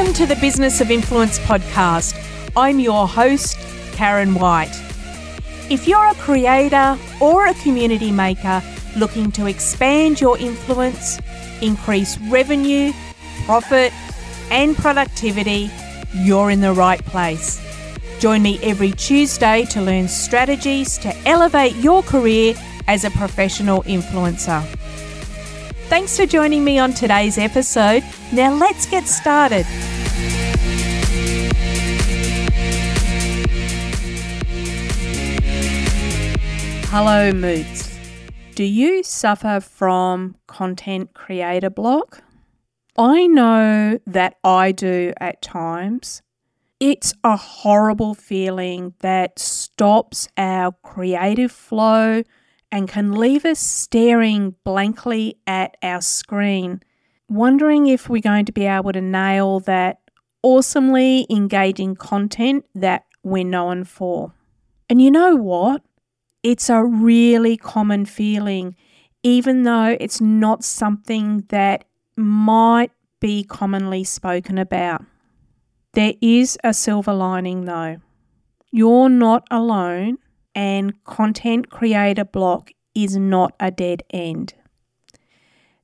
Welcome to the Business of Influence podcast. I'm your host, Karen White. If you're a creator or a community maker looking to expand your influence, increase revenue, profit, and productivity, you're in the right place. Join me every Tuesday to learn strategies to elevate your career as a professional influencer. Thanks for joining me on today's episode. Now let's get started. Hello, Moots. Do you suffer from content creator block? I know that I do at times. It's a horrible feeling that stops our creative flow and can leave us staring blankly at our screen, wondering if we're going to be able to nail that awesomely engaging content that we're known for. And you know what? It's a really common feeling, even though it's not something that might be commonly spoken about. There is a silver lining though. You're not alone and content creator block is not a dead end.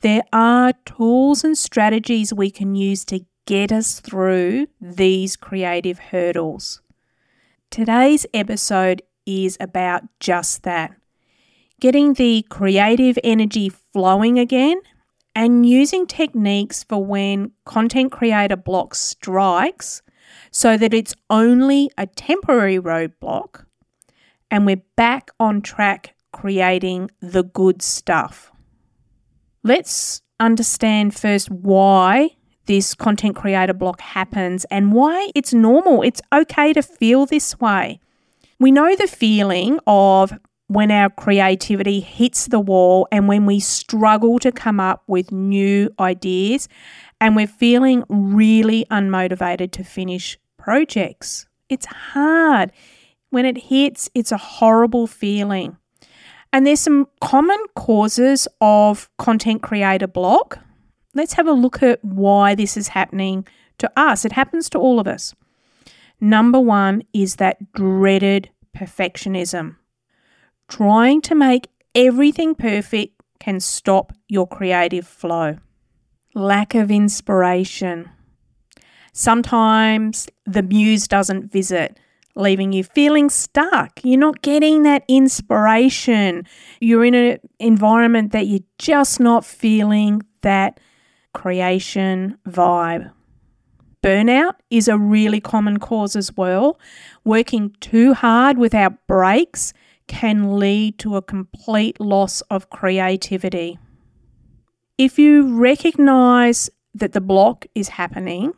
There are tools and strategies we can use to get us through these creative hurdles. Today's episode is about just that getting the creative energy flowing again and using techniques for when content creator block strikes so that it's only a temporary roadblock and we're back on track creating the good stuff. Let's understand first why this content creator block happens and why it's normal. It's okay to feel this way. We know the feeling of when our creativity hits the wall and when we struggle to come up with new ideas and we're feeling really unmotivated to finish projects. It's hard. When it hits, it's a horrible feeling. And there's some common causes of content creator block. Let's have a look at why this is happening to us. It happens to all of us. Number one is that dreaded perfectionism. Trying to make everything perfect can stop your creative flow. Lack of inspiration. Sometimes the muse doesn't visit leaving you feeling stuck. You're not getting that inspiration. You're in an environment that you're just not feeling that creation vibe. Burnout is a really common cause as well. Working too hard without breaks can lead to a complete loss of creativity. If you recognize that the block is happening,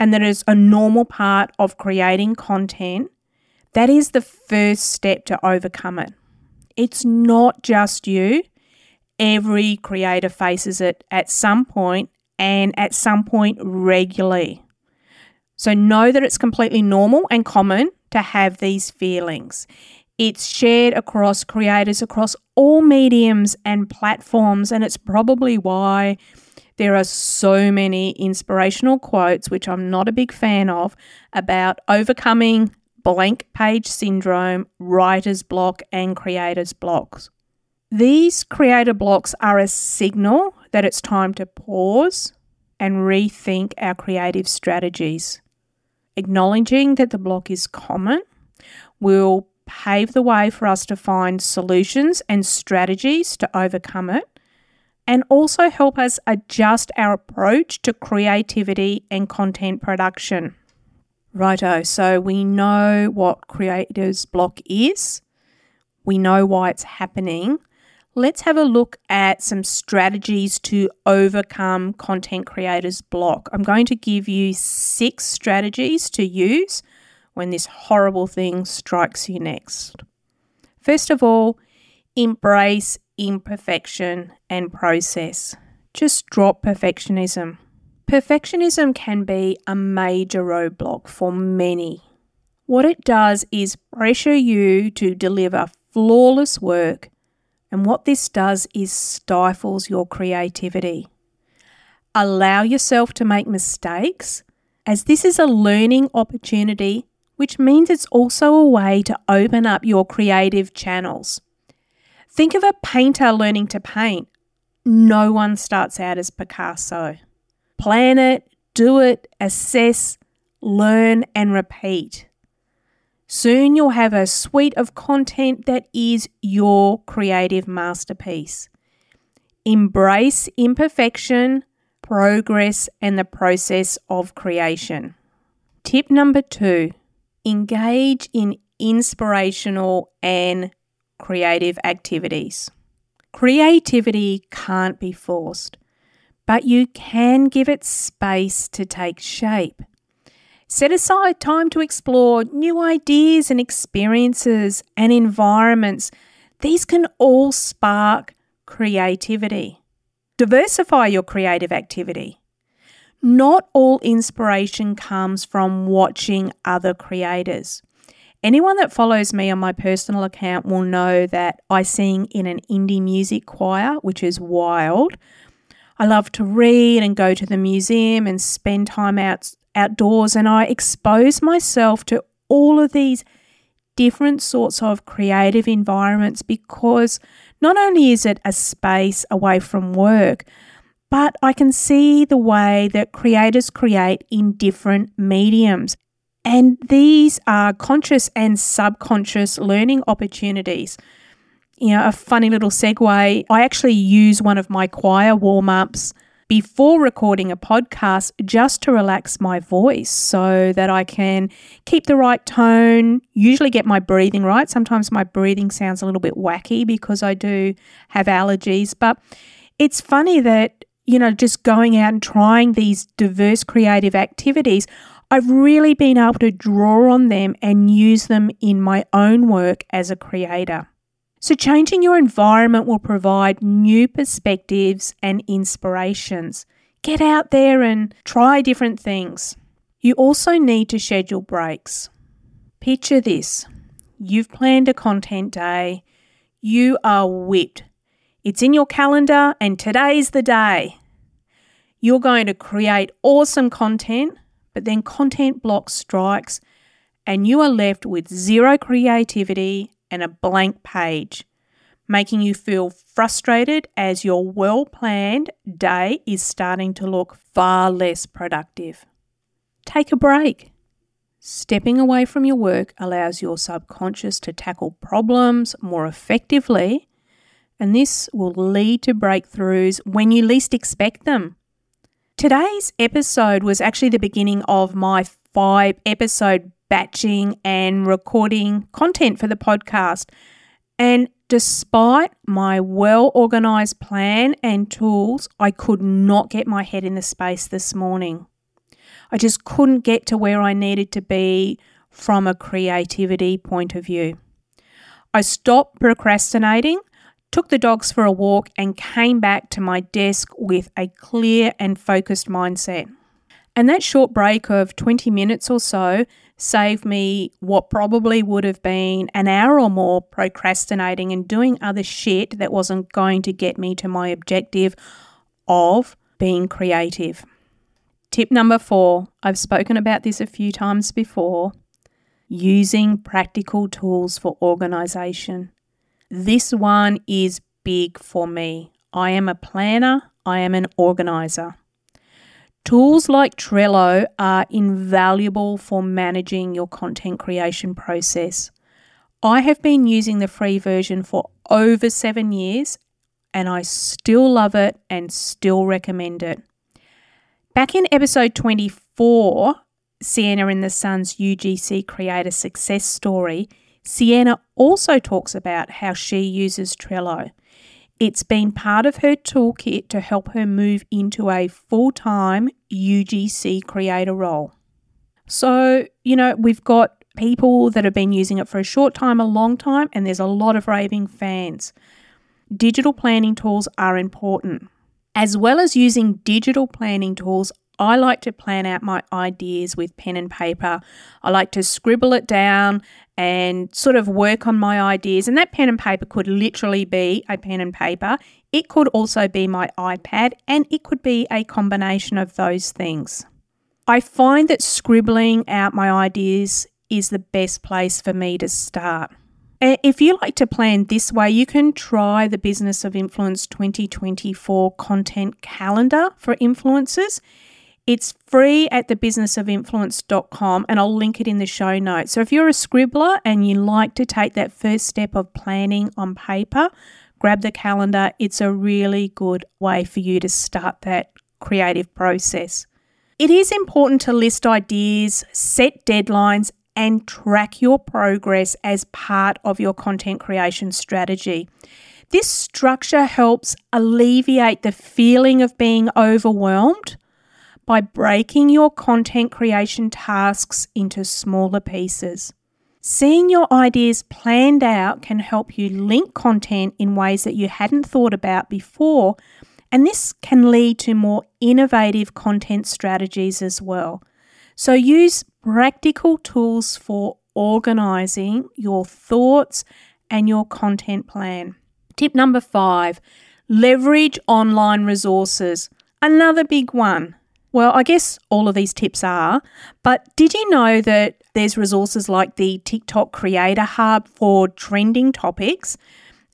and that is a normal part of creating content, that is the first step to overcome it. It's not just you. Every creator faces it at some point and at some point regularly. So know that it's completely normal and common to have these feelings. It's shared across creators across all mediums and platforms, and it's probably why there are so many inspirational quotes, which I'm not a big fan of, about overcoming blank page syndrome, writer's block, and creator's blocks. These creator blocks are a signal that it's time to pause and rethink our creative strategies. Acknowledging that the block is common will pave the way for us to find solutions and strategies to overcome it and also help us adjust our approach to creativity and content production. Righto, so we know what creator's block is, we know why it's happening. Let's have a look at some strategies to overcome content creators' block. I'm going to give you six strategies to use when this horrible thing strikes you next. First of all, embrace imperfection and process. Just drop perfectionism. Perfectionism can be a major roadblock for many. What it does is pressure you to deliver flawless work, and what this does is stifles your creativity. Allow yourself to make mistakes, as this is a learning opportunity, which means it's also a way to open up your creative channels. Think of a painter learning to paint. No one starts out as Picasso. Plan it, do it, assess, learn, and repeat. Soon you'll have a suite of content that is your creative masterpiece. Embrace imperfection, progress, and the process of creation. Tip number two engage in inspirational and creative activities. Creativity can't be forced, but you can give it space to take shape. Set aside time to explore new ideas and experiences and environments. These can all spark creativity. Diversify your creative activity. Not all inspiration comes from watching other creators. Anyone that follows me on my personal account will know that I sing in an indie music choir, which is wild. I love to read and go to the museum and spend time out outdoors and I expose myself to all of these different sorts of creative environments because not only is it a space away from work, but I can see the way that creators create in different mediums. And these are conscious and subconscious learning opportunities. You know, a funny little segue. I actually use one of my choir warm ups before recording a podcast just to relax my voice so that I can keep the right tone, usually get my breathing right. Sometimes my breathing sounds a little bit wacky because I do have allergies, but it's funny that, you know, just going out and trying these diverse creative activities, I've really been able to draw on them and use them in my own work as a creator. So, changing your environment will provide new perspectives and inspirations. Get out there and try different things. You also need to schedule breaks. Picture this you've planned a content day, you are whipped. It's in your calendar, and today's the day. You're going to create awesome content, but then content block strikes, and you are left with zero creativity and a blank page, making you feel frustrated as your well planned day is starting to look far less productive. Take a break. Stepping away from your work allows your subconscious to tackle problems more effectively, and this will lead to breakthroughs when you least expect them. Today's episode was actually the beginning of my five episode batching and recording content for the podcast. And despite my well organized plan and tools, I could not get my head in the space this morning. I just couldn't get to where I needed to be from a creativity point of view. I stopped procrastinating, took the dogs for a walk, and came back to my desk with a clear and focused mindset. And that short break of 20 minutes or so saved me what probably would have been an hour or more procrastinating and doing other shit that wasn't going to get me to my objective of being creative. Tip number four I've spoken about this a few times before using practical tools for organization. This one is big for me. I am a planner, I am an organizer. Tools like Trello are invaluable for managing your content creation process. I have been using the free version for over seven years and I still love it and still recommend it. Back in episode 24, Sienna and the Sun's UGC Creator Success Story, Sienna also talks about how she uses Trello. It's been part of her toolkit to help her move into a full time UGC creator role. So, you know, we've got people that have been using it for a short time, a long time, and there's a lot of raving fans. Digital planning tools are important. As well as using digital planning tools, I like to plan out my ideas with pen and paper. I like to scribble it down and sort of work on my ideas. And that pen and paper could literally be a pen and paper. It could also be my iPad, and it could be a combination of those things. I find that scribbling out my ideas is the best place for me to start. If you like to plan this way, you can try the Business of Influence 2024 content calendar for influencers. It's free at thebusinessofinfluence.com and I'll link it in the show notes. So if you're a scribbler and you like to take that first step of planning on paper, grab the calendar. It's a really good way for you to start that creative process. It is important to list ideas, set deadlines, and track your progress as part of your content creation strategy. This structure helps alleviate the feeling of being overwhelmed by breaking your content creation tasks into smaller pieces. Seeing your ideas planned out can help you link content in ways that you hadn't thought about before, and this can lead to more innovative content strategies as well. So use practical tools for organizing your thoughts and your content plan. Tip number five leverage online resources. Another big one. Well, I guess all of these tips are, but did you know that there's resources like the TikTok Creator Hub for trending topics?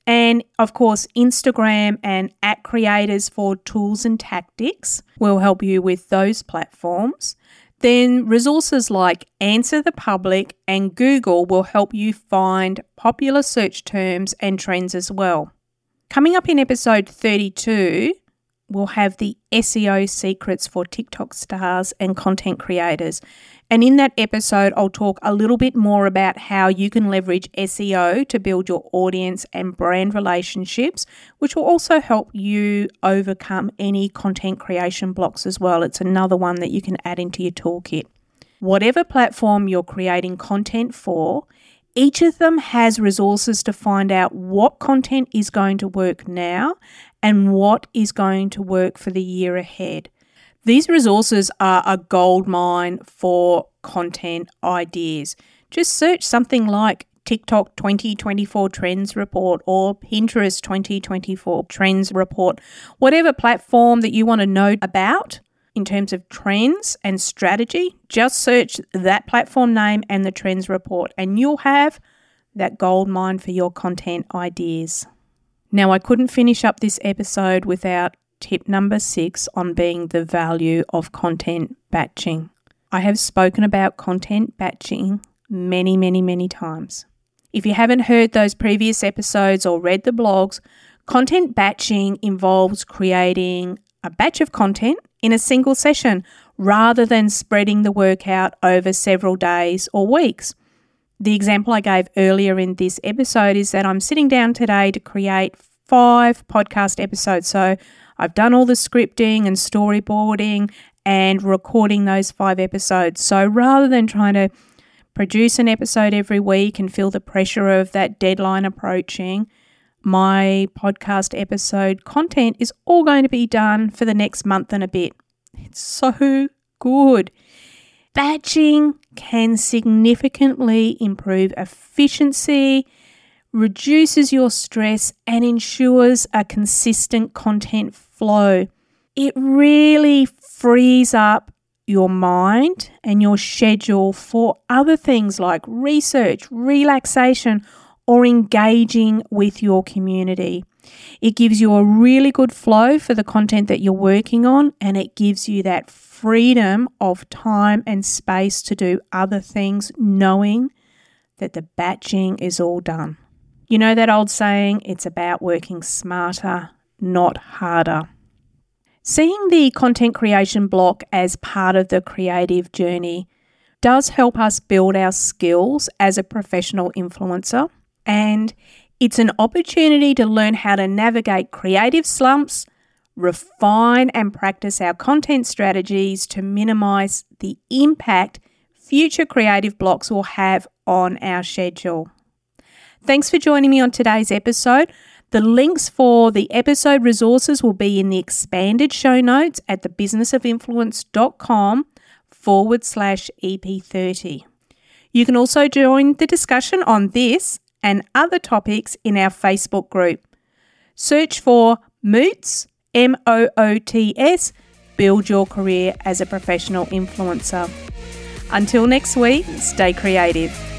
And of course, Instagram and at creators for tools and tactics will help you with those platforms. Then resources like Answer the Public and Google will help you find popular search terms and trends as well. Coming up in episode 32, we'll have the SEO secrets for TikTok stars and content creators. And in that episode, I'll talk a little bit more about how you can leverage SEO to build your audience and brand relationships, which will also help you overcome any content creation blocks as well. It's another one that you can add into your toolkit. Whatever platform you're creating content for, each of them has resources to find out what content is going to work now and what is going to work for the year ahead. These resources are a gold mine for content ideas. Just search something like TikTok 2024 Trends Report or Pinterest 2024 Trends Report, whatever platform that you want to know about in terms of trends and strategy, just search that platform name and the Trends Report, and you'll have that gold mine for your content ideas. Now, I couldn't finish up this episode without tip number six on being the value of content batching. I have spoken about content batching many, many, many times. If you haven't heard those previous episodes or read the blogs, content batching involves creating a batch of content in a single session rather than spreading the work out over several days or weeks. The example I gave earlier in this episode is that I'm sitting down today to create five podcast episodes. So I've done all the scripting and storyboarding and recording those five episodes. So rather than trying to produce an episode every week and feel the pressure of that deadline approaching, my podcast episode content is all going to be done for the next month and a bit. It's so good. Batching can significantly improve efficiency reduces your stress, and ensures a consistent content flow. It really frees up your mind and your schedule for other things like research, relaxation, or engaging with your community. It gives you a really good flow for the content that you're working on, and it gives you that freedom of time and space to do other things, knowing that the batching is all done. You know that old saying, it's about working smarter, not harder. Seeing the content creation block as part of the creative journey does help us build our skills as a professional influencer, and it's an opportunity to learn how to navigate creative slumps, refine and practice our content strategies to minimize the impact future creative blocks will have on our schedule. Thanks for joining me on today's episode. The links for the episode resources will be in the expanded show notes at thebusinessofinfluence.com forward slash EP30. You can also join the discussion on this and other topics in our Facebook group. Search for Moots, M O O T S, build your career as a professional influencer. Until next week, stay creative.